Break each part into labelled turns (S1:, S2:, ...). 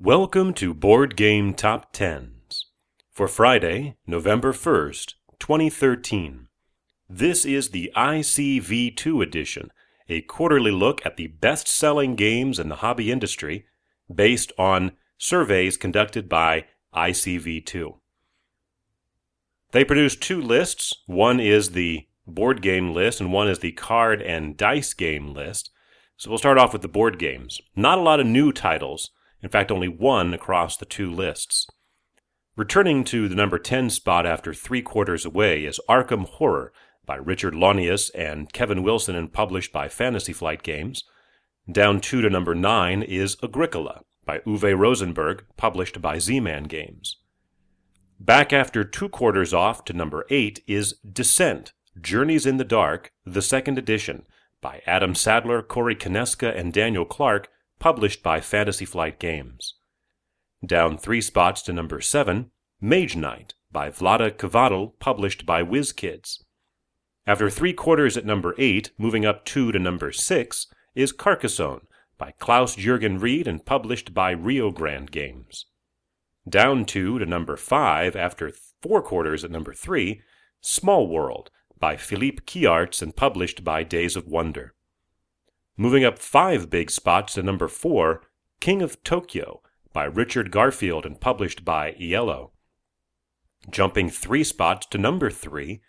S1: Welcome to Board Game Top Tens for Friday, November 1st, 2013. This is the ICV2 edition, a quarterly look at the best selling games in the hobby industry based on surveys conducted by ICV2. They produce two lists. One is the board game list, and one is the card and dice game list. So we'll start off with the board games. Not a lot of new titles in fact, only one across the two lists. Returning to the number 10 spot after three quarters away is Arkham Horror by Richard Launius and Kevin Wilson and published by Fantasy Flight Games. Down two to number 9 is Agricola by Uwe Rosenberg, published by Z-Man Games. Back after two quarters off to number 8 is Descent, Journeys in the Dark, the second edition, by Adam Sadler, Corey Konieczka, and Daniel Clark, published by Fantasy Flight Games. Down three spots to number seven, Mage Knight by Vlaada Chvátil, published by WizKids. After three quarters at number eight, moving up two to number six, is Carcassonne by Klaus Jürgen Wrede and published by Rio Grande Games. Down two to number five after four quarters at number three, Small World by Philippe Keyaerts and published by Days of Wonder. Moving up five big spots to number four, King of Tokyo by Richard Garfield and published by Iello. Jumping three spots to number three,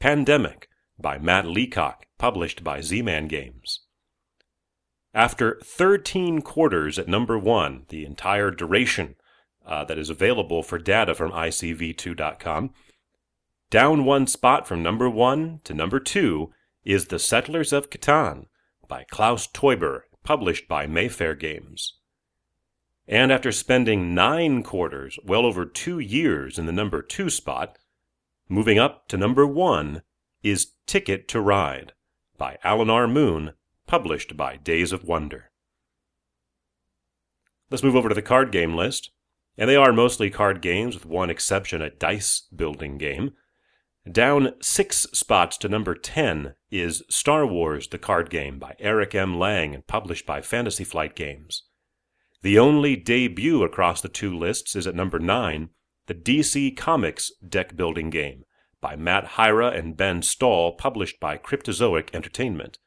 S1: Pandemic by Matt Leacock, published by Z-Man Games. After 13 quarters at number one, the entire duration uh, that is available for data from ICV2.com, down one spot from number one to number two is The Settlers of Catan by Klaus Teuber, published by Mayfair Games. And after spending nine quarters, well over two years in the number two spot, moving up to number one is Ticket to Ride by Alan R. Moon, published by Days of Wonder. Let's move over to the card game list. And they are mostly card games, with one exception, a dice building game. Down six spots to number 10 is Star Wars The Card Game by Eric M. Lang and published by Fantasy Flight Games. The only debut across the two lists is at number 9, the DC Comics Deck Building Game by Matt Hyra and Ben Stoll, published by Cryptozoic Entertainment.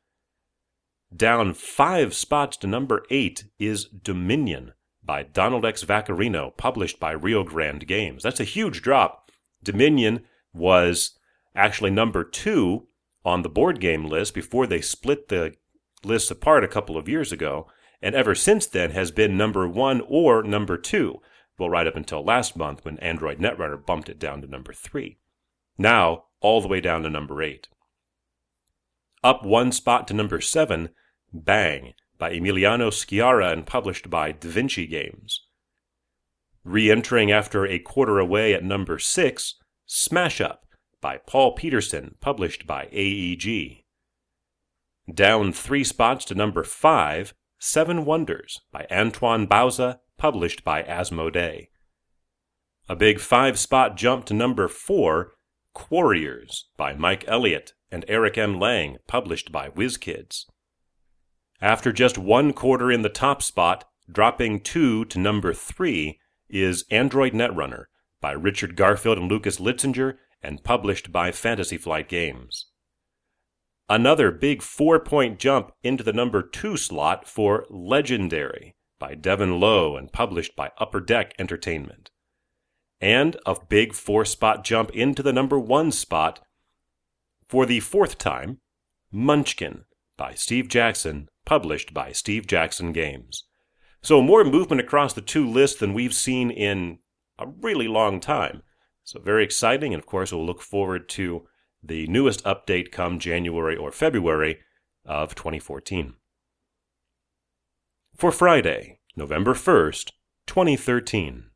S1: Down five spots to number 8 is Dominion by Donald X. Vaccarino, published by Rio Grande Games. That's a huge drop. Dominion was actually number two on the board game list before they split the lists apart a couple of years ago, and ever since then has been number one or number two. Well, right up until last month when Android Netrunner bumped it down to number three. Now, all the way down to number eight. Up one spot to number seven, Bang by Emiliano Sciarra and published by Da Vinci Games. Re entering after a quarter away at number six, Smash Up by Paul Peterson, published by AEG. Down three spots to number five, Seven Wonders by Antoine Bauza, published by Asmodee. A big five spot jump to number four, Quarriors by Mike Elliott and Eric M. Lang, published by WizKids. After just one quarter in the top spot, dropping two to number three, is Android Netrunner by Richard Garfield and Lukas Litzsinger and published by Fantasy Flight Games. Another big four point jump into the number two slot for Legendary by Devin Low and published by Upper Deck Entertainment. And a big four spot jump into the number one spot for the fourth time, Munchkin by Steve Jackson, published by Steve Jackson Games. So more movement across the two lists than we've seen in a really long time. So, very exciting. And of course, we'll look forward to the newest update come January or February of 2014. For Friday, November 1st, 2013.